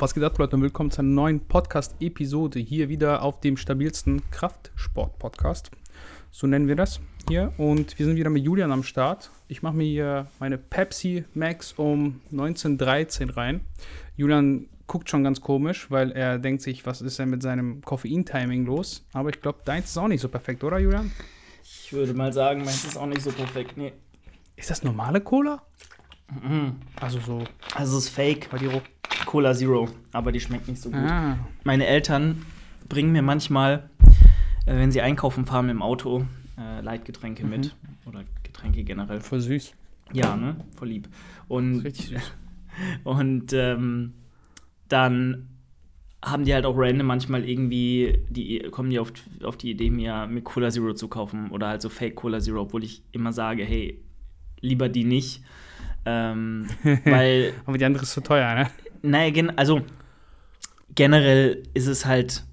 Was geht ab, Leute, und willkommen zu einer neuen Podcast-Episode. Hier wieder auf dem stabilsten Kraftsport-Podcast. So nennen wir das hier. Und wir sind wieder mit Julian am Start. Ich mache mir hier meine Pepsi Max um 1913 rein. Julian guckt schon ganz komisch, weil er denkt sich, was ist denn mit seinem Koffein-Timing los? Aber ich glaube, deins ist auch nicht so perfekt, oder, Julian? Ich würde mal sagen, meins ist auch nicht so perfekt. Nee. Ist das normale Cola? Also so. Also es ist Fake. Weil die Ro Cola Zero, aber die schmeckt nicht so gut. ah. Meine Eltern bringen mir manchmal, äh, wenn sie einkaufen fahren im Auto, äh, Leitgetränke Mhm. mit. Oder Getränke generell. Voll süß. Ja, ne? Voll lieb. Und, Richtig süß. und ähm, dann haben die halt auch random manchmal irgendwie, die kommen die auf, auf die Idee, mir, mir Cola Zero zu kaufen oder halt so Fake Cola Zero, obwohl ich immer sage, hey, lieber die nicht. Ähm, weil Aber die andere ist zu teuer, ne? Naja, gen also generell ist es halt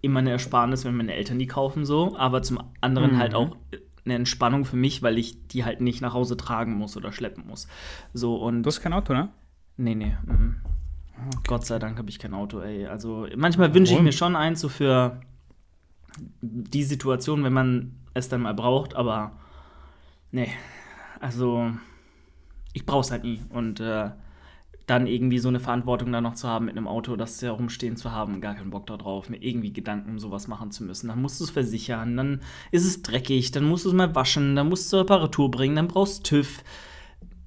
immer eine Ersparnis, wenn meine Eltern die kaufen so, aber zum anderen Mhm. halt auch eine Entspannung für mich, weil ich die halt nicht nach Hause tragen muss oder schleppen muss. So und Du hast kein Auto, ne? nee, nee. mhm. Gott sei Dank habe ich kein Auto, ey. Also manchmal wünsche ich mir schon eins so für die Situation, wenn man es dann mal braucht, aber nee. Also ich brauch's halt nie und äh, dann irgendwie so eine Verantwortung da noch zu haben mit einem Auto, das herumstehen zu haben, gar keinen Bock darauf, mir irgendwie Gedanken um sowas machen zu müssen. Dann musst du es versichern, dann ist es dreckig, dann musst du es mal waschen, dann musst du Reparatur bringen, dann brauchst du TÜV.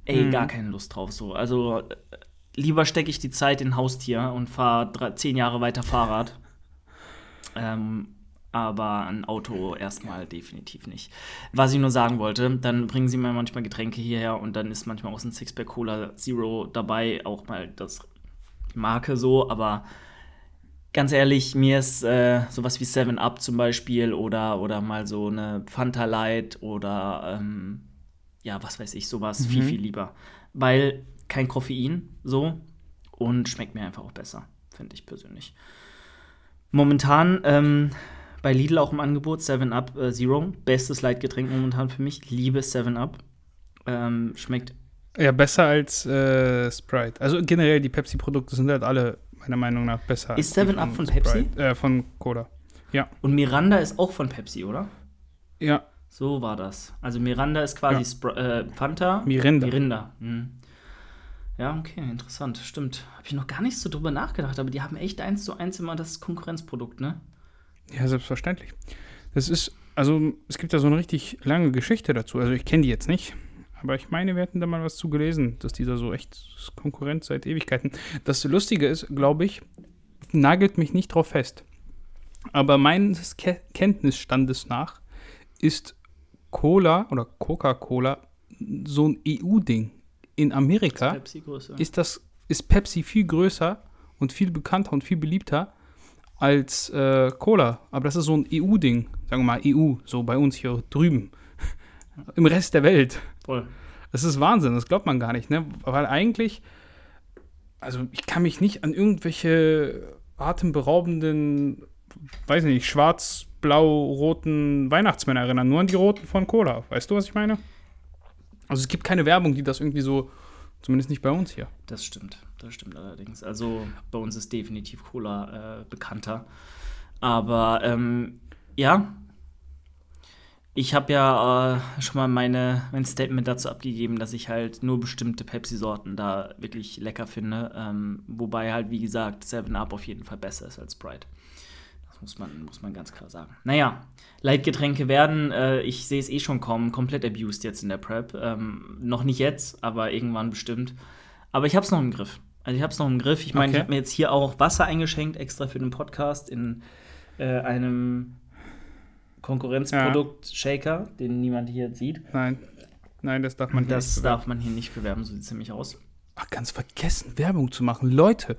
Ey, Mhm. gar keine Lust drauf so. Also lieber stecke ich die Zeit in Haustier und fahre zehn Jahre weiter Fahrrad. Ähm, aber ein Auto erstmal definitiv nicht. Was ich nur sagen wollte, dann bringen sie mir manchmal Getränke hierher und dann ist manchmal aus ein Sixpack Cola Zero dabei, auch mal das Marke so, aber ganz ehrlich, mir ist äh, sowas wie 7 Up zum Beispiel oder, oder mal so eine Fanta Light oder ähm, ja, was weiß ich, sowas viel, Mhm. viel lieber. Weil kein Koffein so und schmeckt mir einfach auch besser, finde ich persönlich. Momentan ähm, bei Lidl auch im Angebot 7 Up äh, Zero. Bestes Leitgetränk momentan für mich. Liebe 7 Up. Ähm, schmeckt Ja, besser als äh, Sprite. Also generell, die Pepsi-Produkte sind halt alle meiner Meinung nach besser. Ist als die 7up von Sprite, Pepsi? Äh, von Cola. Und Miranda ist auch von Pepsi, oder? Ja, So war das. Also Miranda ist quasi Ja. Spr äh, Fanta. Mirinda. Mirinda. Hm. Ja, okay, interessant. Stimmt. Habe ich noch gar nicht so drüber nachgedacht, aber die haben echt eins zu eins immer das Konkurrenzprodukt, ne? Ja, selbstverständlich. Das ist, also es gibt ja so eine richtig lange Geschichte dazu. Also ich kenne die jetzt nicht, aber ich meine, wir hätten da mal was zu gelesen, dass dieser so echt Konkurrent seit Ewigkeiten. Das Lustige ist, glaube ich, nagelt mich nicht drauf fest. Aber meines Ke Kenntnisstandes nach ist Cola oder Coca-Cola so ein EU-Ding. In Amerika Pepsi größer. ist das ist Pepsi viel größer und viel bekannter und viel beliebter als äh, Cola. Aber das ist so ein EU-Ding, sagen wir mal EU, so bei uns hier drüben. Im Rest der Welt. Voll. Das ist Wahnsinn, das glaubt man gar nicht, ne? Weil eigentlich, also ich kann mich nicht an irgendwelche atemberaubenden, weiß nicht, schwarz-blau-roten Weihnachtsmänner erinnern, nur an die roten von Cola. Weißt du, was ich meine? Also es gibt keine Werbung, die das irgendwie so, zumindest nicht bei uns hier. Das stimmt, das stimmt allerdings. Also bei uns ist definitiv Cola äh, bekannter. Aber ähm, ja, ich habe ja äh, schon mal meine, mein Statement dazu abgegeben, dass ich halt nur bestimmte Pepsi-Sorten da wirklich lecker finde. Ähm, wobei halt, wie gesagt, 7-Up auf jeden Fall besser ist als Sprite. Das muss man, muss man ganz klar sagen. Naja, Leitgetränke werden, äh, ich sehe es eh schon kommen, komplett abused jetzt in der Prep. Ähm, noch nicht jetzt, aber irgendwann bestimmt. Aber ich habe es noch im Griff. Also ich habe es noch im Griff. Ich meine, Okay. ich habe mir jetzt hier auch Wasser eingeschenkt, extra für den Podcast, in äh, einem Konkurrenzprodukt Shaker, den niemand hier sieht. Nein, nein, das darf man hier Das nicht bewerben. darf man hier nicht bewerben, so sieht es nämlich aus. Ach, ganz vergessen, Werbung zu machen. Leute,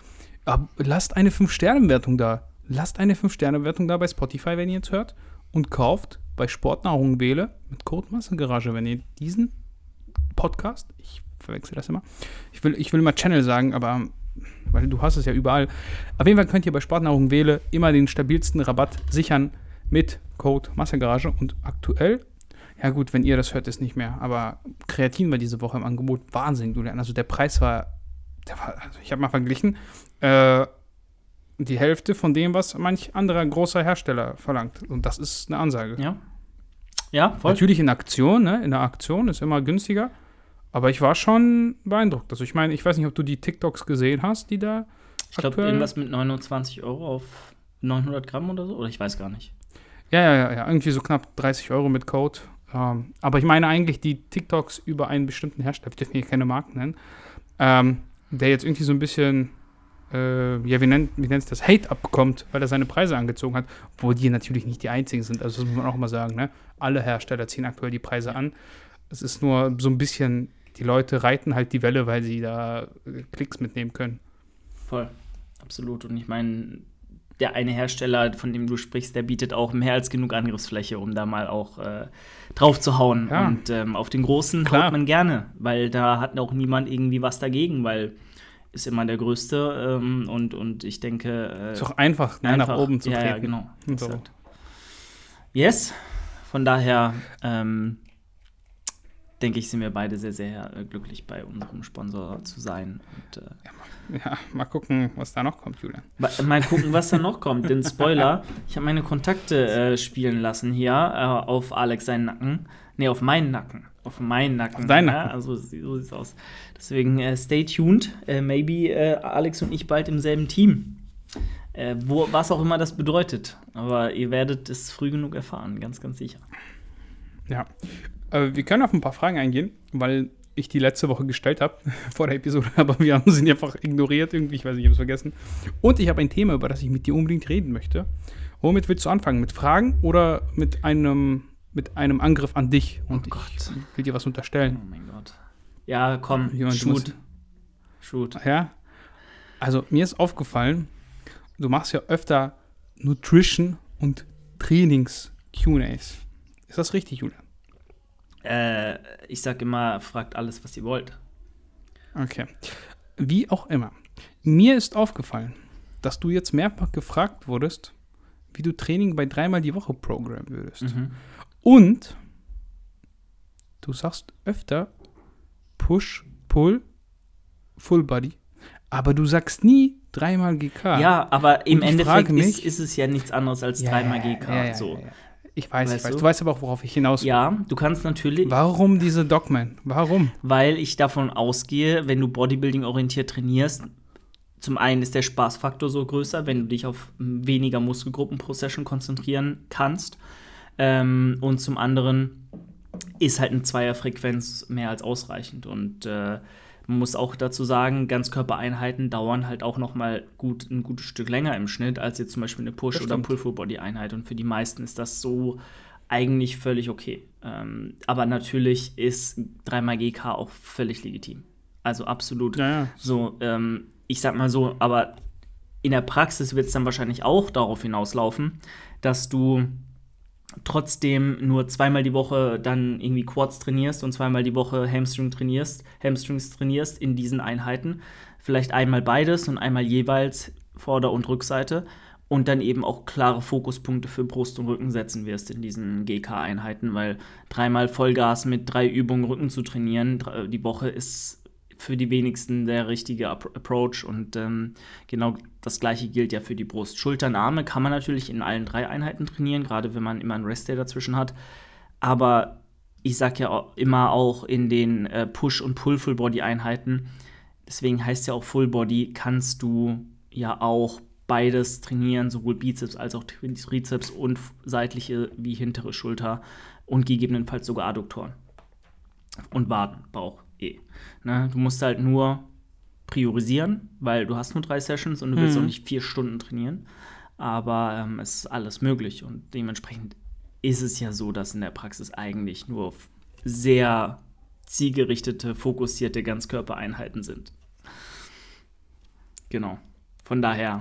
lasst eine 5-Sterne-Bewertung da. Lasst eine 5-Sterne-Bewertung da bei Spotify, wenn ihr jetzt hört. Und kauft bei Sportnahrung wähle mit Code Massengarage, wenn ihr diesen Podcast, ich verwechsel das immer, ich will, ich will mal Channel sagen, aber weil du hast es ja überall. Auf jeden Fall könnt ihr bei Sportnahrung wähle immer den stabilsten Rabatt sichern mit Code Massengarage. Und aktuell, ja gut, wenn ihr das hört, ist nicht mehr, aber Kreatin war diese Woche im Angebot. Wahnsinn, Julian. Also der Preis war der war, also ich habe mal verglichen, äh, die Hälfte von dem, was manch anderer großer Hersteller verlangt. Und das ist eine Ansage. Ja. Ja, voll. Natürlich in Aktion, ne? In der Aktion ist immer günstiger. Aber ich war schon beeindruckt. Also ich meine, ich weiß nicht, ob du die TikToks gesehen hast, die da Ich glaube, irgendwas mit 29 Euro auf 900 Gramm oder so. Oder ich weiß gar nicht. Ja, ja, ja, ja, irgendwie so knapp 30 Euro mit Code. Ähm, aber ich meine eigentlich die TikToks über einen bestimmten Hersteller, ich darf hier keine Marken nennen, ähm, der jetzt irgendwie so ein bisschen, äh, ja, wie nennt wie das, Hate abbekommt, weil er seine Preise angezogen hat, obwohl die natürlich nicht die einzigen sind. Also das muss man auch mal sagen, ne? Alle Hersteller ziehen aktuell die Preise an. Es ist nur so ein bisschen, die Leute reiten halt die Welle, weil sie da äh, Klicks mitnehmen können. Voll. Absolut. Und ich meine, der eine Hersteller, von dem du sprichst, der bietet auch mehr als genug Angriffsfläche, um da mal auch äh, drauf zu hauen. Ja. Und ähm, auf den großen Klar. haut man gerne, weil da hat auch niemand irgendwie was dagegen, weil ist immer der Größte ähm, und, und ich denke. Äh, Ist auch einfach, ne, nach oben zu ja, treten. Ja, genau. So. Yes. Von daher ähm, denke ich, sind wir beide sehr, sehr äh, glücklich, bei unserem Sponsor zu sein. Und, äh, Ja, mal gucken, was da noch kommt, Julian. Mal gucken, was da noch kommt. Denn Spoiler, ich habe meine Kontakte äh, spielen lassen hier äh, auf Alex seinen Nacken. Nee, auf meinen Nacken. Auf meinen Nacken. Auf deinen ja, Nacken. Also so sieht's aus. Deswegen äh, stay tuned. Äh, maybe äh, Alex und ich bald im selben Team. Äh, wo, was auch immer das bedeutet. Aber ihr werdet es früh genug erfahren, ganz, ganz sicher. Ja. Äh, wir können auf ein paar Fragen eingehen, weil ich die letzte Woche gestellt habe vor der Episode, aber wir haben sie einfach ignoriert irgendwie. Ich weiß nicht, ich habe es vergessen. Und ich habe ein Thema, über das ich mit dir unbedingt reden möchte. Womit willst du anfangen? Mit Fragen oder mit einem, mit einem Angriff an dich? Und Oh Gott. ich will dir was unterstellen. Oh mein Gott. Ja, komm, Jemand, shoot. Shoot. Ja. Also, mir ist aufgefallen, du machst ja öfter Nutrition und Trainings-QAs. Ist das richtig, Julian? Äh, ich sag immer, fragt alles, was ihr wollt. Okay. Wie auch immer. Mir ist aufgefallen, dass du jetzt mehrfach gefragt wurdest, wie du Training bei dreimal die Woche programmen würdest. Mhm. Und du sagst öfter Push, Pull, Full Body, aber du sagst nie dreimal GK. Ja, aber im ich Endeffekt ist, ist es ja nichts anderes als Ja, dreimal GK. ja, ja, so. Ich weiß, ich Weißt weiß. du? Du weißt aber auch, worauf ich hinaus will. Ja, du kannst natürlich, Warum diese Dogman? Warum? weil ich davon ausgehe, wenn du Bodybuilding-orientiert trainierst, zum einen ist der Spaßfaktor so größer, wenn du dich auf weniger Muskelgruppen pro Session konzentrieren kannst. Ähm, und zum anderen ist halt eine Zweierfrequenz mehr als ausreichend. Und äh, man muss auch dazu sagen, Ganzkörpereinheiten dauern halt auch noch mal gut, ein gutes Stück länger im Schnitt als jetzt zum Beispiel eine Push- oder. Pull-Full-Body-Einheit. Und für die meisten ist das so eigentlich völlig okay. Ähm, aber natürlich ist 3x GK auch völlig legitim. Also absolut. Ja, ja. So, ähm, ich sag mal so, aber in der Praxis wird es dann wahrscheinlich auch darauf hinauslaufen, dass du trotzdem nur zweimal die Woche dann irgendwie Quads trainierst und zweimal die Woche Hamstring trainierst, Hamstrings trainierst in diesen Einheiten. Vielleicht einmal beides und einmal jeweils Vorder- und Rückseite und dann eben auch klare Fokuspunkte für Brust und Rücken setzen wirst in diesen GK-Einheiten, weil dreimal Vollgas mit drei Übungen Rücken zu trainieren die Woche ist für die wenigsten der richtige Appro- Approach und ähm, genau das gleiche gilt ja für die Brust. Schultern, Arme kann man natürlich in allen drei Einheiten trainieren, gerade wenn man immer einen Rest Day dazwischen hat. Aber ich sag ja auch immer auch in den äh, Push- und Pull-Full-Body-Einheiten, deswegen heißt ja auch Full Body, kannst du ja auch beides trainieren, sowohl Bizeps als auch Trizeps und seitliche wie hintere Schulter und gegebenenfalls sogar Adduktoren und Waden, Bauch, eh. Ne? Du musst halt nur priorisieren, weil du hast nur drei Sessions und du willst Mhm. auch nicht vier Stunden trainieren. Aber ähm, es ist alles möglich und dementsprechend ist es ja so, dass in der Praxis eigentlich nur sehr zielgerichtete, fokussierte Ganzkörpereinheiten sind. Genau. Von daher,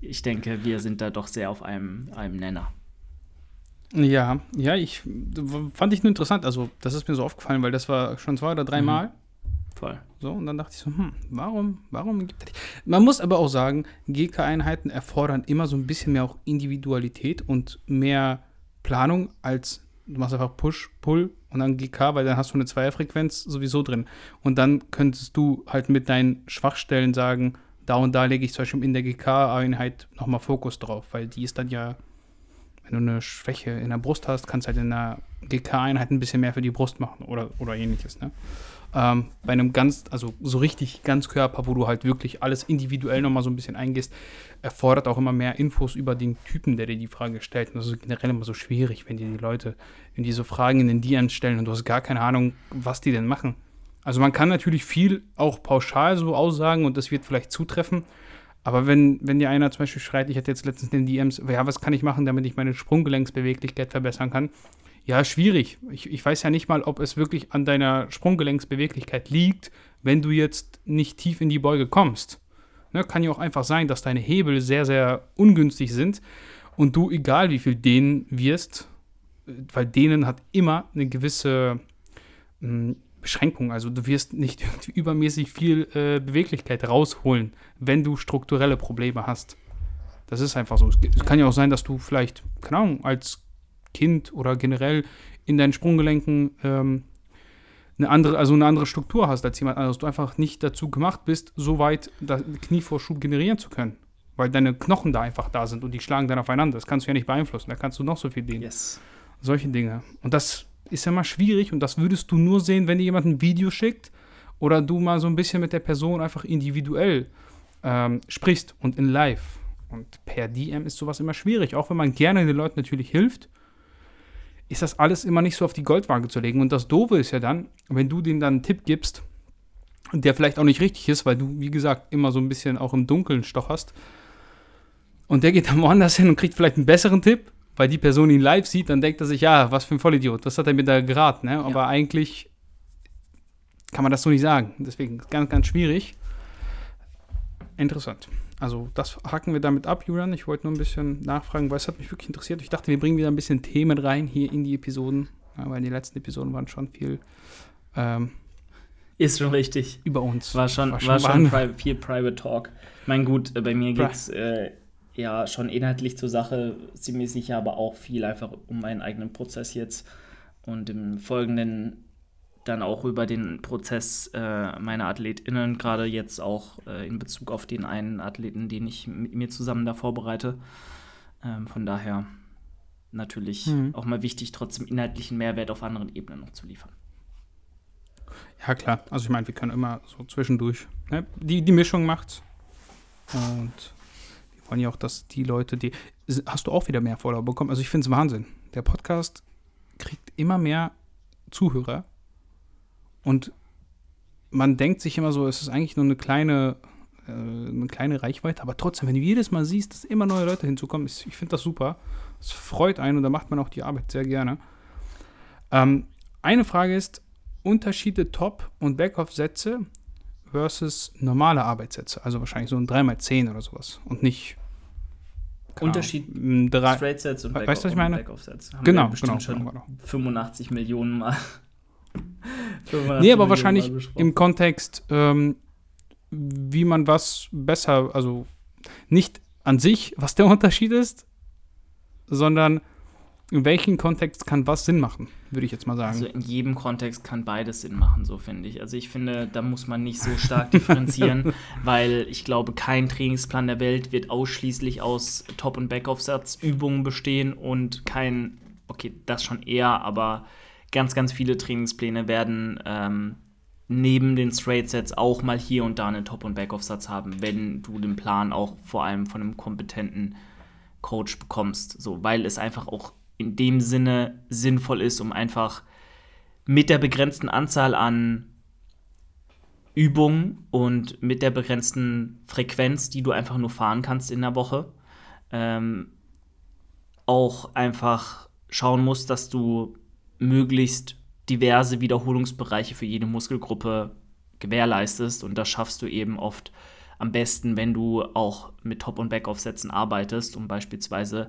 ich denke, wir sind da doch sehr auf einem, einem Nenner. Ja, ja, ich fand ich nur interessant. Also, das ist mir so aufgefallen, weil das war schon zwei oder drei Mhm. Mal. Voll. So, und dann dachte ich so, hm, warum, warum gibt es Man muss aber auch sagen, GK-Einheiten erfordern immer so ein bisschen mehr auch Individualität und mehr Planung als du machst einfach Push, Pull und dann GK, weil dann hast du eine Zweierfrequenz sowieso drin. Und dann könntest du halt mit deinen Schwachstellen sagen, da und da lege ich zum Beispiel in der GK-Einheit nochmal Fokus drauf, weil die ist dann ja, wenn du eine Schwäche in der Brust hast, kannst du halt in der GK-Einheit ein bisschen mehr für die Brust machen oder, oder ähnliches. Ne? Ähm, bei einem ganz, also so richtig Ganzkörper, wo du halt wirklich alles individuell nochmal so ein bisschen eingehst, erfordert auch immer mehr Infos über den Typen, der dir die Frage stellt. Und das ist generell immer so schwierig, wenn dir die Leute, wenn die so Fragen in den DMs stellen und du hast gar keine Ahnung, was die denn machen. Also man kann natürlich viel auch pauschal so aussagen und das wird vielleicht zutreffen. Aber wenn, wenn dir einer zum Beispiel schreit, ich hatte jetzt letztens den DMs, ja, was kann ich machen, damit ich meine Sprunggelenksbeweglichkeit verbessern kann? Ja, schwierig. Ich, ich weiß ja nicht mal, ob es wirklich an deiner Sprunggelenksbeweglichkeit liegt, wenn du jetzt nicht tief in die Beuge kommst. Ne, kann ja auch einfach sein, dass deine Hebel sehr, sehr ungünstig sind und du, egal wie viel dehnen wirst, weil dehnen hat immer eine gewisse mh, hm, Beschränkung. Also du wirst nicht übermäßig viel äh, Beweglichkeit rausholen, wenn du strukturelle Probleme hast. Das ist einfach so. Es kann ja auch sein, dass du vielleicht, keine Ahnung, als Kind oder generell in deinen Sprunggelenken ähm, eine andere, also eine andere Struktur hast als jemand anderes. Du einfach nicht dazu gemacht bist, so weit Knievorschub generieren zu können. Weil deine Knochen da einfach da sind und die schlagen dann aufeinander. Das kannst du ja nicht beeinflussen. Da kannst du noch so viel dehnen. Yes. Solche Dinge. Und das ist ja mal schwierig und das würdest du nur sehen, wenn dir jemand ein Video schickt oder du mal so ein bisschen mit der Person einfach individuell ähm, sprichst und in live. Und per DM ist sowas immer schwierig, auch wenn man gerne den Leuten natürlich hilft ist das alles immer nicht so auf die Goldwaage zu legen. Und das Doofe ist ja dann, wenn du denen dann einen Tipp gibst, der vielleicht auch nicht richtig ist, weil du, wie gesagt, immer so ein bisschen auch im Dunkeln stocherst. Und der geht dann woanders hin und kriegt vielleicht einen besseren Tipp, weil die Person ihn live sieht, dann denkt er sich, ja, was für ein Vollidiot, was hat er mir da geraten, ne? Aber ja. eigentlich kann man das so nicht sagen. Deswegen ganz, ganz schwierig. Interessant. Also das hacken wir damit ab, Julian. Ich wollte nur ein bisschen nachfragen, weil es hat mich wirklich interessiert. Ich dachte, wir bringen wieder ein bisschen Themen rein hier in die Episoden, ja, weil die letzten Episoden waren schon viel. Ähm, ist schon richtig. Über uns. War schon, war schon, war schon pri viel Private Talk. Mein gut, äh, bei mir geht es äh, ja schon inhaltlich zur Sache, ziemlich sicher, aber auch viel einfach um meinen eigenen Prozess jetzt. Und im Folgenden dann auch über den Prozess äh, meiner AthletInnen, gerade jetzt auch äh, in Bezug auf den einen Athleten, den ich mit mir zusammen da vorbereite. Ähm, von daher natürlich mhm. auch mal wichtig, trotzdem inhaltlichen Mehrwert auf anderen Ebenen noch zu liefern. Ja, klar. Also ich meine, wir können immer so zwischendurch. Ne? Die, die Mischung macht's. Und wollen ja auch, dass die Leute, die. Hast du auch wieder mehr Follower bekommen? Also ich finde es Wahnsinn. Der Podcast kriegt immer mehr Zuhörer und man denkt sich immer so, es ist eigentlich nur eine kleine, äh, eine kleine Reichweite, aber trotzdem, wenn du jedes Mal siehst, dass immer neue Leute hinzukommen, ist, ich finde das super. Es freut einen und da macht man auch die Arbeit sehr gerne. Ähm, eine Frage ist: Unterschiede Top- und Backoff-Sätze versus normale Arbeitssätze. Also wahrscheinlich so ein 3x10 oder sowas. Und nicht. Unterschied drei, Straight Sets und Backoff, weißt du, was ich meine? Backoff-Sets. Genau, bestimmt genau, schon genau. 85 Millionen Mal nee, aber wahrscheinlich im Kontext, ähm, wie man was besser, also nicht an sich, was der Unterschied ist, sondern in welchem Kontext kann was Sinn machen, würde ich jetzt mal sagen. Also in jedem Kontext kann beides Sinn machen, so finde ich. Also ich finde, da muss man nicht so stark differenzieren, weil ich glaube, kein Trainingsplan der Welt wird ausschließlich aus Top- und Backoff-Satzübungen bestehen und kein, okay, das schon eher, aber ganz, ganz viele Trainingspläne werden ähm, neben den Straight Sets auch mal hier und da einen Top- und Backoff-Satz haben, wenn du den Plan auch vor allem von einem kompetenten Coach bekommst. So, weil es einfach auch in dem Sinne sinnvoll ist, um einfach mit der begrenzten Anzahl an Übungen und mit der begrenzten Frequenz, die du einfach nur fahren kannst in der Woche, ähm, auch einfach schauen musst, dass du möglichst diverse Wiederholungsbereiche für jede Muskelgruppe gewährleistest. Und das schaffst du eben oft am besten, wenn du auch mit Top- und Backoff-Sätzen arbeitest, um beispielsweise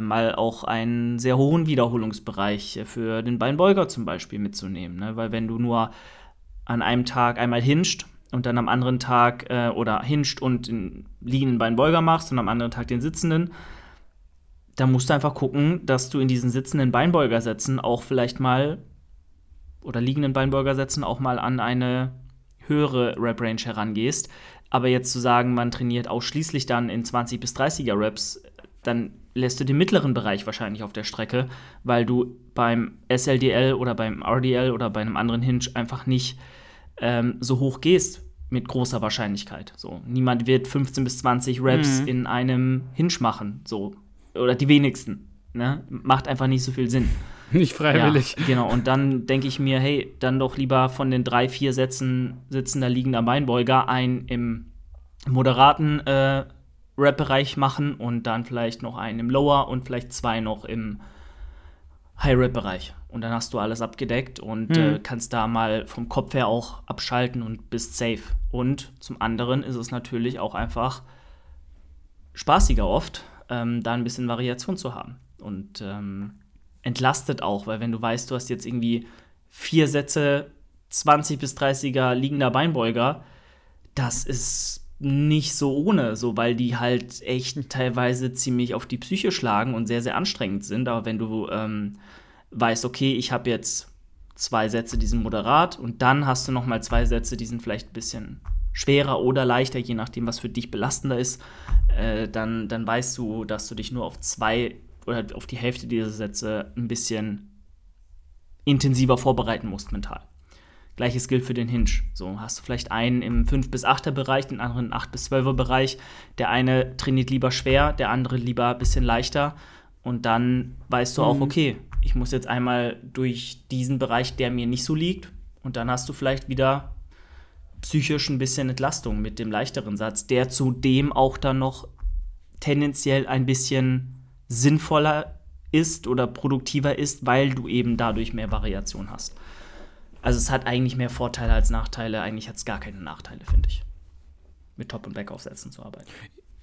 mal auch einen sehr hohen Wiederholungsbereich für den Beinbeuger zum Beispiel mitzunehmen. Ne? Weil wenn du nur an einem Tag einmal hinscht und dann am anderen Tag äh, oder hinscht und den liegenden Beinbeuger machst und am anderen Tag den sitzenden, da musst du einfach gucken, dass du in diesen sitzenden Beinbeugersätzen auch vielleicht mal oder liegenden Beinbeugersätzen auch mal an eine höhere Rep-Range herangehst. Aber jetzt zu sagen, man trainiert ausschließlich dann in 20 bis 30er Reps, dann lässt du den mittleren Bereich wahrscheinlich auf der Strecke, weil du beim SLDL oder beim RDL oder bei einem anderen Hinge einfach nicht ähm, so hoch gehst mit großer Wahrscheinlichkeit. So, niemand wird 15 bis 20 Reps mhm. in einem Hinge machen, so oder die wenigsten. Ne? Macht einfach nicht so viel Sinn. Nicht freiwillig. Ja, genau, und dann denke ich mir, hey, dann doch lieber von den drei, vier Sätzen sitzender liegender Beinbeuger ein im moderaten äh, Rap-Bereich machen und dann vielleicht noch einen im Lower und vielleicht zwei noch im High-Rap-Bereich. Und dann hast du alles abgedeckt und mhm. äh, kannst da mal vom Kopf her auch abschalten und bist safe. Und zum anderen ist es natürlich auch einfach spaßiger oft, ähm, da ein bisschen Variation zu haben. Und ähm, entlastet auch, weil wenn du weißt, du hast jetzt irgendwie vier Sätze 20 bis 30er liegender Beinbeuger, das ist nicht so ohne, so weil die halt echt teilweise ziemlich auf die Psyche schlagen und sehr, sehr anstrengend sind. Aber wenn du ähm, weißt, okay, ich habe jetzt zwei Sätze, die sind moderat und dann hast du noch mal zwei Sätze, die sind vielleicht ein bisschen schwerer oder leichter, je nachdem, was für dich belastender ist, äh, dann, dann weißt du, dass du dich nur auf zwei oder auf die Hälfte dieser Sätze ein bisschen intensiver vorbereiten musst mental. Gleiches gilt für den Hinge. So hast du vielleicht einen im 5- bis 8er Bereich, den anderen im 8- bis 12er Bereich. Der eine trainiert lieber schwer, der andere lieber ein bisschen leichter. Und dann weißt du auch, mhm. okay, ich muss jetzt einmal durch diesen Bereich, der mir nicht so liegt. Und dann hast du vielleicht wieder psychisch ein bisschen Entlastung mit dem leichteren Satz, der zudem auch dann noch tendenziell ein bisschen sinnvoller ist oder produktiver ist, weil du eben dadurch mehr Variation hast. Also es hat eigentlich mehr Vorteile als Nachteile. Eigentlich hat es gar keine Nachteile, finde ich. Mit Top- und Backaufsätzen zu arbeiten.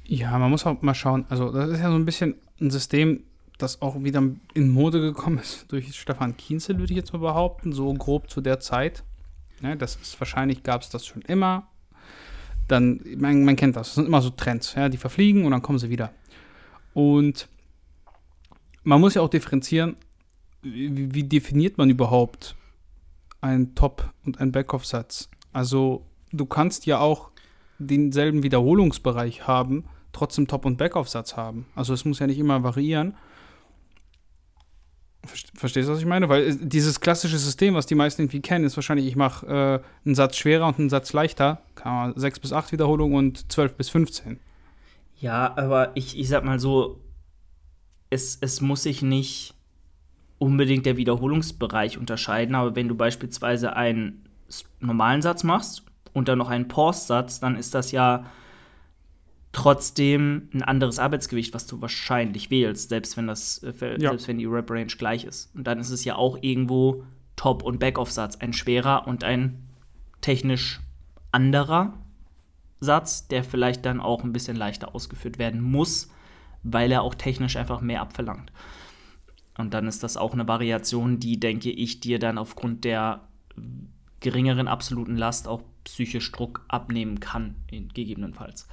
Ja, man muss auch mal schauen. Also das ist ja so ein bisschen ein System, das auch wieder in Mode gekommen ist durch Stefan Kienzel, würde ich jetzt mal behaupten, so grob zu der Zeit. Ja, das ist wahrscheinlich gab es das schon immer. Dann, man, man kennt das, das sind immer so Trends, ja, die verfliegen und dann kommen sie wieder. Und man muss ja auch differenzieren, wie, wie definiert man überhaupt einen Top- und einen Backoff-Satz? Also du kannst ja auch denselben Wiederholungsbereich haben, trotzdem Top- und Backoff-Satz haben. Also es muss ja nicht immer variieren. Verstehst du, was ich meine? Weil äh, dieses klassische System, was die meisten irgendwie kennen, ist wahrscheinlich, ich mache äh, einen Satz schwerer und einen Satz leichter. Kann man 6 bis 8 Wiederholungen und 12 bis 15. Ja, aber ich, ich sag mal so, es, es muss sich nicht unbedingt der Wiederholungsbereich unterscheiden, aber wenn du beispielsweise einen normalen Satz machst und dann noch einen Pause-Satz, dann ist das ja trotzdem ein anderes Arbeitsgewicht, was du wahrscheinlich wählst, selbst wenn das, äh, ja. selbst wenn die Rep-Range gleich ist. Und dann ist es ja auch irgendwo Top- und Back-Off-Satz, ein schwerer und ein technisch anderer Satz, der vielleicht dann auch ein bisschen leichter ausgeführt werden muss, weil er auch technisch einfach mehr abverlangt. Und dann ist das auch eine Variation, die, denke ich, dir dann aufgrund der geringeren absoluten Last auch psychisch Druck abnehmen kann, gegebenenfalls.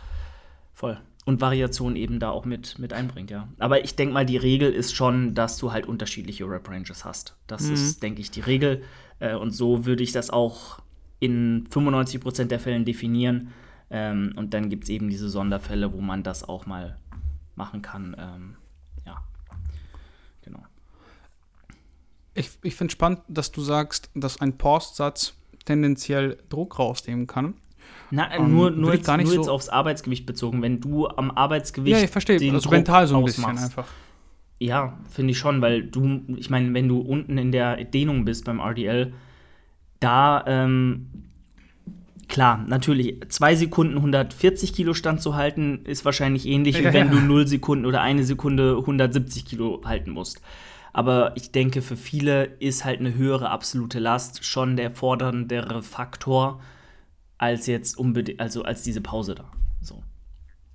Voll. Und Variation eben da auch mit, mit einbringt, ja. Aber ich denke mal, die Regel ist schon, dass du halt unterschiedliche Rap-Ranges hast. Das mhm. ist, denke ich, die Regel. Äh, und so würde ich das auch in 95% der Fällen definieren. Ähm, und dann gibt es eben diese Sonderfälle, wo man das auch mal machen kann. Ähm, ja, genau. Ich, ich finde spannend, dass du sagst, dass ein Postsatz tendenziell Druck rausnehmen kann. Na, ähm, nur, nur, jetzt, nur so jetzt aufs Arbeitsgewicht bezogen. Wenn du am Arbeitsgewicht. Ja, ich verstehe. Also Druck mental so ein bisschen einfach. Ja, finde ich schon, weil du, ich meine, wenn du unten in der Dehnung bist beim RDL, da, ähm, klar, natürlich, zwei Sekunden 140 Kilo Stand zu halten, ist wahrscheinlich ähnlich, wie wenn du 0 Sekunden oder eine Sekunde 170 Kilo halten musst. Aber ich denke, für viele ist halt eine höhere absolute Last schon der forderndere Faktor als jetzt unbedingt, also als diese Pause da. So.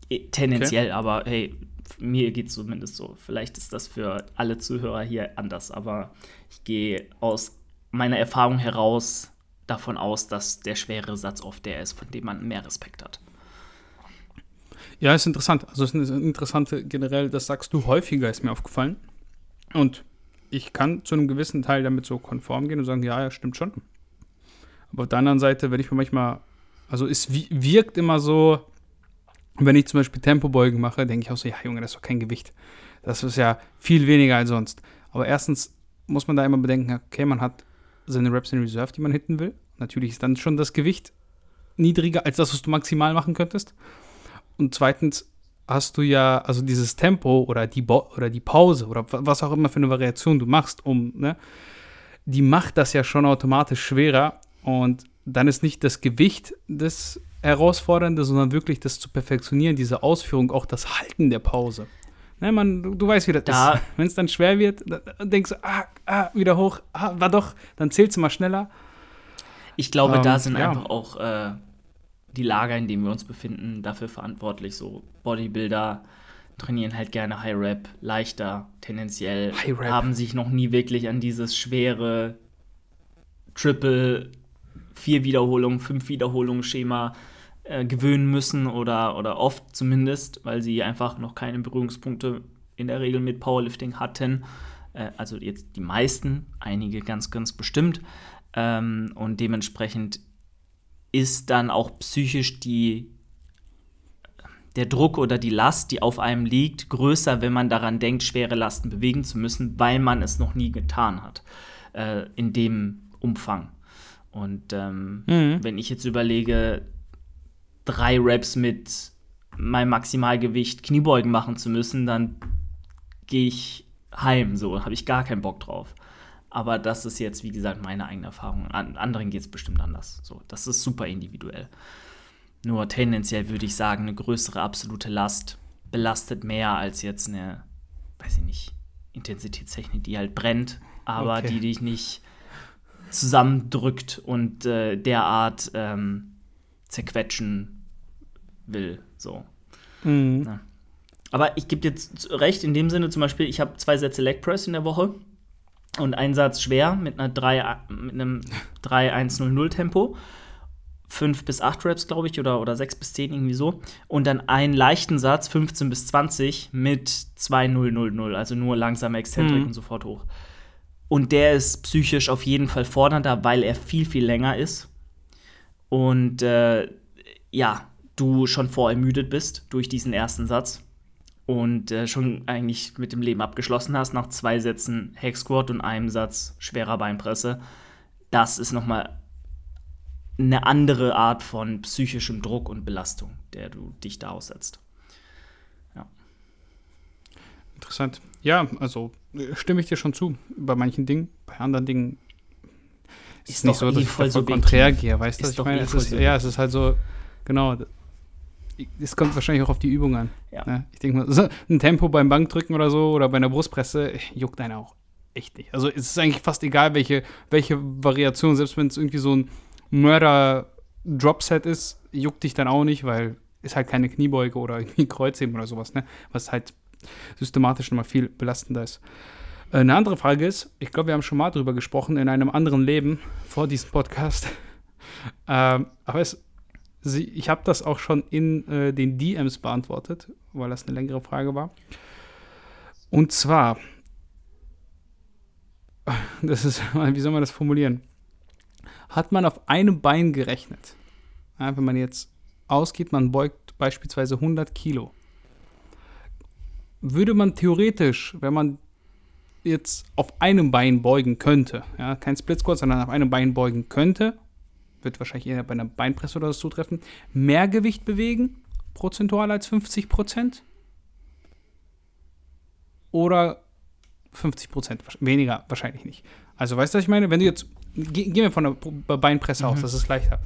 E, tendenziell, okay. aber hey, mir geht es zumindest so. Vielleicht ist das für alle Zuhörer hier anders, aber ich gehe aus meiner Erfahrung heraus davon aus, dass der schwere Satz oft der ist, von dem man mehr Respekt hat. Ja, ist interessant. Also es ist eine interessante generell, das sagst du häufiger, ist mir aufgefallen. Und ich kann zu einem gewissen Teil damit so konform gehen und sagen, ja, ja, stimmt schon. Aber auf der anderen Seite, wenn ich mir manchmal, also es wirkt immer so, wenn ich zum Beispiel Tempobeugen mache, denke ich auch so, ja, Junge, das ist doch kein Gewicht. Das ist ja viel weniger als sonst. Aber erstens muss man da immer bedenken, okay, man hat seine Reps in Reserve, die man hitten will. Natürlich ist dann schon das Gewicht niedriger als das, was du maximal machen könntest. Und zweitens hast du ja, also dieses Tempo oder die, Bo oder die Pause oder was auch immer für eine Variation du machst, um, ne, die macht das ja schon automatisch schwerer. Und dann ist nicht das Gewicht das Herausfordernde, sondern wirklich das zu perfektionieren, diese Ausführung, auch das Halten der Pause. Ne, man, du, du weißt, wie das da. ist. Wenn es dann schwer wird, dann denkst du, ah, ah, wieder hoch, ah, war doch, dann zählst du mal schneller. Ich glaube, ähm, da sind ja. einfach auch äh, die Lager, in denen wir uns befinden, dafür verantwortlich. So Bodybuilder trainieren halt gerne High Rap, leichter, tendenziell, High -Rap. haben sich noch nie wirklich an dieses schwere Triple, vier Wiederholungen, fünf Wiederholungen Schema äh, gewöhnen müssen oder, oder oft zumindest, weil sie einfach noch keine Berührungspunkte in der Regel mit Powerlifting hatten. Äh, also jetzt die meisten, einige ganz, ganz bestimmt. Ähm, und dementsprechend ist dann auch psychisch die, der Druck oder die Last, die auf einem liegt, größer, wenn man daran denkt, schwere Lasten bewegen zu müssen, weil man es noch nie getan hat. Äh, in dem Umfang. Und ähm, mhm. wenn ich jetzt überlege, drei Reps mit meinem Maximalgewicht Kniebeugen machen zu müssen, dann gehe ich heim. So habe ich gar keinen Bock drauf. Aber das ist jetzt, wie gesagt, meine eigene Erfahrung. An anderen geht es bestimmt anders. So, das ist super individuell. Nur tendenziell würde ich sagen, eine größere absolute Last belastet mehr als jetzt eine, weiß ich nicht, Intensitätstechnik, die halt brennt, aber okay. die dich nicht zusammendrückt und äh, derart ähm, zerquetschen will. So. Mhm. Ja. Aber ich gebe dir recht, in dem Sinne zum Beispiel, ich habe zwei Sätze Leg Press in der Woche und einen Satz schwer mit, einer 3, mit einem 3-1-0-0 Tempo. 5 bis 8 Reps, glaube ich, oder, oder 6 bis 10, irgendwie so. Und dann einen leichten Satz, 15 bis 20, mit 2-0-0-0, also nur langsame Exzentrik mhm. und sofort hoch. Und der ist psychisch auf jeden Fall fordernder, weil er viel, viel länger ist. Und äh, ja, du schon vorermüdet bist durch diesen ersten Satz und äh, schon eigentlich mit dem Leben abgeschlossen hast nach zwei Sätzen Hex Squat und einem Satz schwerer Beinpresse, das ist noch mal eine andere Art von psychischem Druck und Belastung, der du dich da aussetzt. Ja. Interessant. Ja, also stimme ich dir schon zu bei manchen Dingen. Bei anderen Dingen ist es nicht so, dass ich voll, voll konträr gehe. Weißt du, ich meine? Es ist, ja, es ist halt so, genau, es kommt wahrscheinlich auch auf die Übung an. Ja. Ne? Ich denke mal, so ein Tempo beim Bankdrücken oder so oder bei einer Brustpresse juckt einer auch echt nicht. Also es ist eigentlich fast egal, welche, welche Variation, selbst wenn es irgendwie so ein Mörder-Dropset ist, juckt dich dann auch nicht, weil ist halt keine Kniebeuge oder irgendwie Kreuzheben oder sowas, ne? Was halt systematisch nochmal viel belastender ist. Äh, eine andere Frage ist, ich glaube, wir haben schon mal drüber gesprochen in einem anderen Leben vor diesem Podcast. ähm, aber es Sie, ich habe das auch schon in äh, den DMs beantwortet, weil das eine längere Frage war. Und zwar, das ist, wie soll man das formulieren? Hat man auf einem Bein gerechnet? Ja, wenn man jetzt ausgeht, man beugt beispielsweise 100 Kilo. Würde man theoretisch, wenn man jetzt auf einem Bein beugen könnte, ja, kein Split Squat, sondern auf einem Bein beugen könnte wird wahrscheinlich eher bei einer Beinpresse oder so zutreffen, mehr Gewicht bewegen, prozentual als 50 Prozent? Oder 50 Prozent? Weniger wahrscheinlich nicht. Also weißt du, was ich meine? Wenn du jetzt, gehen wir von der Beinpresse mhm. aus, das ist leichter,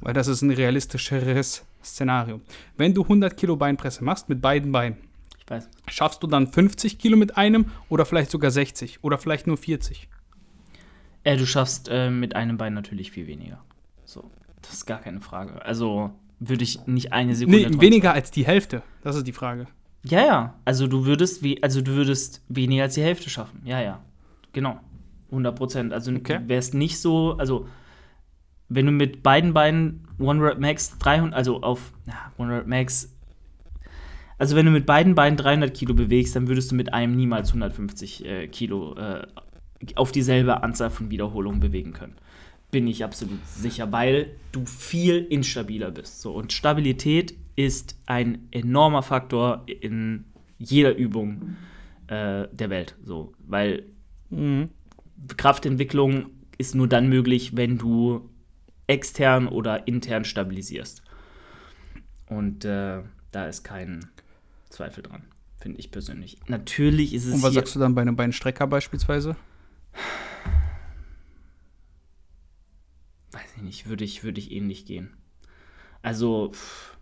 weil das ist ein realistischeres Szenario. Wenn du 100 Kilo Beinpresse machst mit beiden Beinen, schaffst du dann 50 Kilo mit einem oder vielleicht sogar 60 oder vielleicht nur 40? Äh, du schaffst äh, mit einem Bein natürlich viel weniger. So, das ist gar keine Frage. Also würde ich nicht eine Sekunde. Nee, weniger als die Hälfte. Das ist die Frage. Ja, ja. Also du würdest, also du würdest weniger als die Hälfte schaffen. Ja, ja. Genau. 100 Prozent. Also okay. wärst nicht so, also wenn du mit beiden Beinen One Rep Max 300, also auf ja, One Rep Max also wenn du mit beiden Beinen 300 Kilo bewegst, dann würdest du mit einem niemals 150 äh, Kilo äh, auf dieselbe Anzahl von Wiederholungen bewegen können. Bin ich absolut sicher, weil du viel instabiler bist. So, und Stabilität ist ein enormer Faktor in jeder Übung äh, der Welt. So, weil Mhm. Kraftentwicklung ist nur dann möglich, wenn du extern oder intern stabilisierst. Und äh, da ist kein Zweifel dran, finde ich persönlich. Natürlich ist es Und was sagst du dann bei einem Beinstrecker beispielsweise? weiß ich nicht, würde ich, würde ich ähnlich gehen. Also, pff,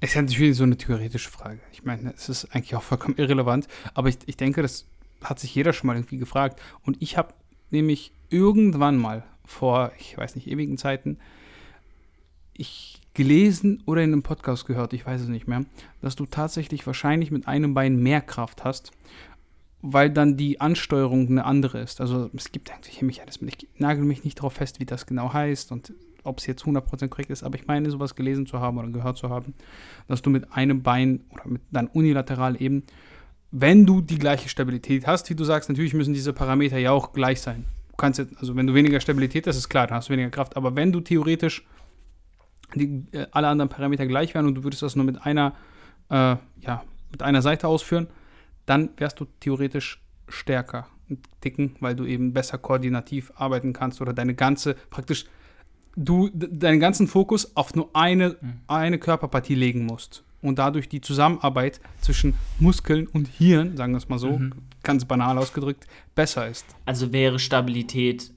Ist natürlich so eine theoretische Frage. Ich meine, es ist eigentlich auch vollkommen irrelevant, aber ich, ich denke, das hat sich jeder schon mal irgendwie gefragt. Und ich habe nämlich irgendwann mal vor, ich weiß nicht, ewigen Zeiten, ich gelesen oder in einem Podcast gehört, ich weiß es nicht mehr, dass du tatsächlich wahrscheinlich mit einem Bein mehr Kraft hast, weil dann die Ansteuerung eine andere ist. Also es gibt eigentlich einen Mechanismus. Ich nagel mich nicht darauf fest, wie das genau heißt und ob es jetzt 100% korrekt ist, aber ich meine, sowas gelesen zu haben oder gehört zu haben, dass du mit einem Bein oder mit dann unilateral eben, wenn du die gleiche Stabilität hast, wie du sagst, natürlich müssen diese Parameter ja auch gleich sein. Du kannst jetzt, also wenn du weniger Stabilität hast, ist klar, dann hast du weniger Kraft, aber wenn du theoretisch die, äh, alle anderen Parameter gleich wären und du würdest das nur mit einer, äh, ja, mit einer Seite ausführen, dann wärst du theoretisch stärker und dicken, weil du eben besser koordinativ arbeiten kannst oder deine ganze, praktisch, du deinen ganzen Fokus auf nur eine, eine Körperpartie legen musst. Und dadurch die Zusammenarbeit zwischen Muskeln und Hirn, sagen wir es mal so, Mhm. ganz banal ausgedrückt, besser ist. also wäre Stabilität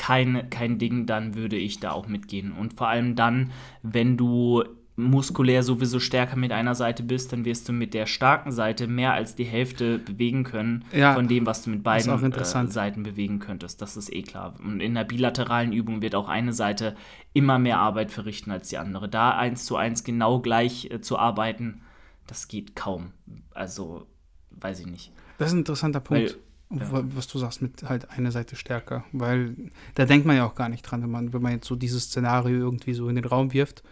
kein, kein Ding, dann würde ich da auch mitgehen. Und vor allem dann, wenn du muskulär sowieso stärker mit einer Seite bist, dann wirst du mit der starken Seite mehr als die Hälfte bewegen können Ja, von dem, was du mit beiden auch äh. Seiten bewegen könntest. Das ist eh klar. Und in der bilateralen Übung wird auch eine Seite immer mehr Arbeit verrichten als die andere. Da eins zu eins genau gleich äh, zu arbeiten, das geht kaum. Also, weiß ich nicht. Das ist ein interessanter Punkt, Weil- ja. wa- was du sagst, mit halt eine Seite stärker. Weil da denkt man ja auch gar nicht dran, wenn man, wenn man jetzt so dieses Szenario irgendwie so in den Raum wirft.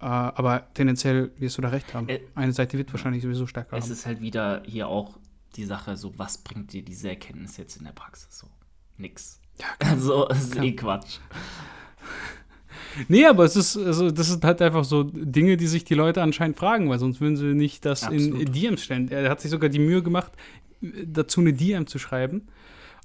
Äh, aber tendenziell wirst du da recht haben. Äh, eine Seite wird wahrscheinlich sowieso stärker Es haben. ist halt wieder hier auch die Sache, so was bringt dir diese Erkenntnis jetzt in der Praxis? So, nix. Ja, Also, es ist Klar. eh Quatsch. Nee, aber es ist, also das sind halt einfach so Dinge, die sich die Leute anscheinend fragen, weil sonst würden sie nicht das in Absolut. DMs stellen. Er hat sich sogar die Mühe gemacht, dazu eine DM zu schreiben.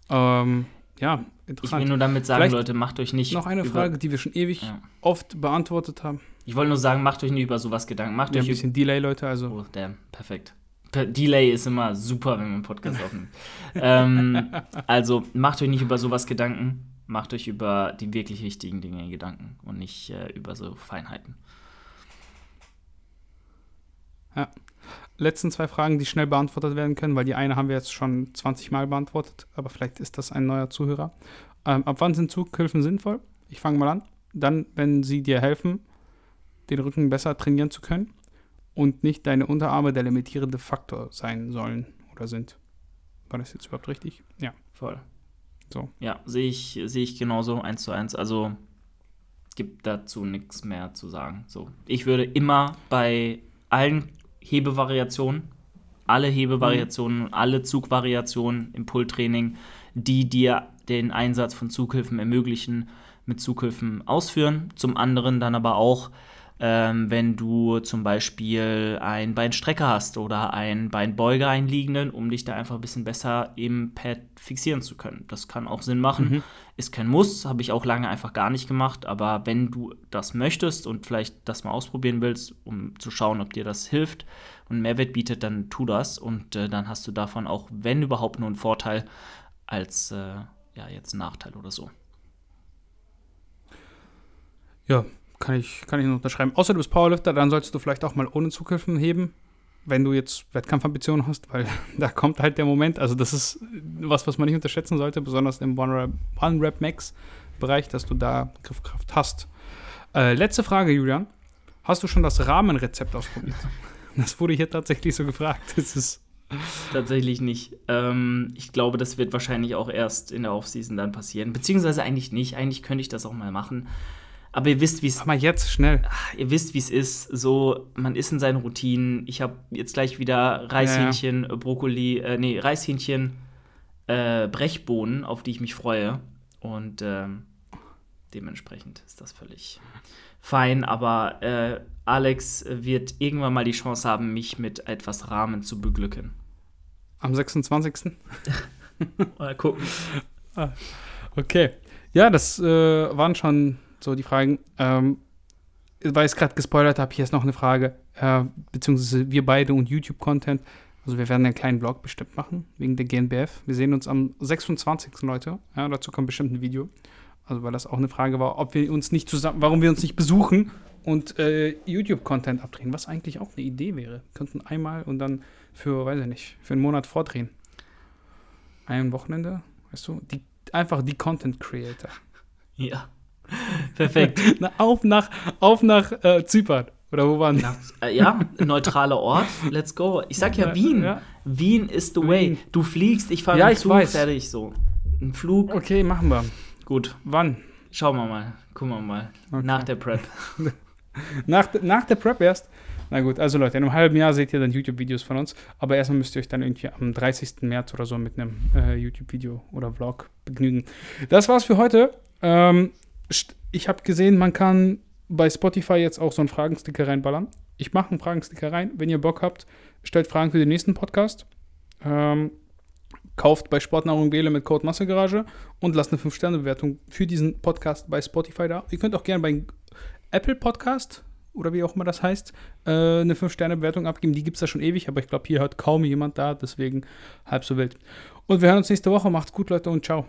Ähm, ja, Ich will interessant. nur damit sagen, Vielleicht Leute, macht euch nicht Noch eine Frage, die wir schon ewig Ja. oft beantwortet haben. Ich wollte nur sagen, macht euch nicht über sowas Gedanken. Macht Wir haben euch ein bisschen Delay, Leute, also Oh, damn, perfekt. Per Delay ist immer super, wenn man einen Podcast aufnimmt. ähm, also macht euch nicht über sowas Gedanken, macht euch über die wirklich wichtigen Dinge Gedanken und nicht äh, über so Feinheiten. Letzten zwei Fragen, die schnell beantwortet werden können, weil die eine haben wir jetzt schon 20 Mal beantwortet, aber vielleicht ist das ein neuer Zuhörer. Ähm, ab wann sind Zughilfen sinnvoll? Ich fange mal an. Dann, wenn sie dir helfen, den Rücken besser trainieren zu können und nicht deine Unterarme der limitierende Faktor sein sollen oder sind. War das jetzt überhaupt richtig? Ja. Voll. So. Ja, sehe ich, sehe ich genauso eins zu eins. Also gibt dazu nichts mehr zu sagen. So, ich würde immer bei allen Hebevariationen, alle Hebevariationen, und alle Zugvariationen im Pull-Training, die dir den Einsatz von Zughilfen ermöglichen, mit Zughilfen ausführen. Zum anderen dann aber auch, ähm, wenn du zum Beispiel ein Beinstrecker hast oder ein Beinbeuger einliegenden, um dich da einfach ein bisschen besser im Pad fixieren zu können. Das kann auch Sinn machen. Mhm. Ist kein Muss, habe ich auch lange einfach gar nicht gemacht. Aber wenn du das möchtest und vielleicht das mal ausprobieren willst, um zu schauen, ob dir das hilft und einen Mehrwert bietet, dann tu das. Und äh, dann hast du davon auch, wenn überhaupt, nur einen Vorteil als äh, ja, jetzt einen Nachteil oder so. Ja, kann ich, kann ich nur unterschreiben. Außer du bist Powerlifter, dann solltest du vielleicht auch mal ohne Zughilfen heben, wenn du jetzt Wettkampfambitionen hast, weil da kommt halt der Moment, also das ist was, was man nicht unterschätzen sollte, besonders im One-Rep-Max-Bereich, dass du da Griffkraft hast. Äh, letzte Frage, Julian. Hast du schon das Rahmenrezept ausprobiert? Das wurde hier tatsächlich so gefragt. Das ist Tatsächlich nicht. Ähm, ich glaube, das wird wahrscheinlich auch erst in der Offseason dann passieren. Beziehungsweise eigentlich nicht. Eigentlich könnte ich das auch mal machen. Aber ihr wisst, wie es Mach mal jetzt, schnell. ihr wisst, wie es ist. So, man ist in seinen Routinen. Ich habe jetzt gleich wieder Reishähnchen, äh, Brokkoli, äh, nee, Reishähnchen, äh, Brechbohnen, auf die ich mich freue. Und ähm, dementsprechend ist das völlig fein. Aber äh, Alex wird irgendwann mal die Chance haben, mich mit etwas Rahmen zu beglücken. Am 26. Mal gucken. Okay. Ja, das äh, waren schon so die Fragen. Ähm, weil ich es gerade gespoilert habe, hier ist noch eine Frage. Äh, beziehungsweise wir beide und YouTube-Content. Also wir werden einen kleinen Vlog bestimmt machen, wegen der GNBF. Wir sehen uns am 26. Leute. Ja, dazu kommt bestimmt ein Video. Also weil das auch eine Frage war, ob wir uns nicht zusammen, warum wir uns nicht besuchen und äh, YouTube-Content abdrehen, was eigentlich auch eine Idee wäre. Wir könnten einmal und dann für, weiß ich nicht, für einen Monat vordrehen. Ein Wochenende, weißt du? Die, einfach die Content Creator. Ja. Perfekt. Na, auf nach, auf nach äh, Zypern. Oder wo waren äh, ja, neutraler Ort. Let's go. Ich sag ja Ja, Wien. ja. Wien is the way. Wien. Du fliegst, ich fahre Ja, mit Zug, weiß. fertig so. Ein Flug, Okay, machen wir. gut. Wann? Schauen wir mal. Gucken wir mal. Okay. Nach der Prep. Nach, nach der Prep erst? Na gut, also Leute, in einem halben Jahr seht ihr dann YouTube-Videos von uns. Aber erstmal müsst ihr euch dann irgendwie am 30. März oder so mit einem äh, YouTube-Video oder Vlog begnügen. Das war's für heute. Ähm, ich habe gesehen, man kann bei Spotify jetzt auch so einen Fragensticker reinballern. Ich mache einen Fragensticker rein. Wenn ihr Bock habt, stellt Fragen für den nächsten Podcast. Ähm, kauft bei Sportnahrung Wähle mit Code Massegarage und lasst eine 5-Sterne-Bewertung für diesen Podcast bei Spotify da. Ihr könnt auch gerne bei Apple Podcast oder wie auch immer das heißt, äh, eine 5-Sterne-Bewertung abgeben. Die gibt es da schon ewig, aber ich glaube, hier hört kaum jemand da, deswegen halb so wild. Und wir hören uns nächste Woche. Macht's gut, Leute, und ciao.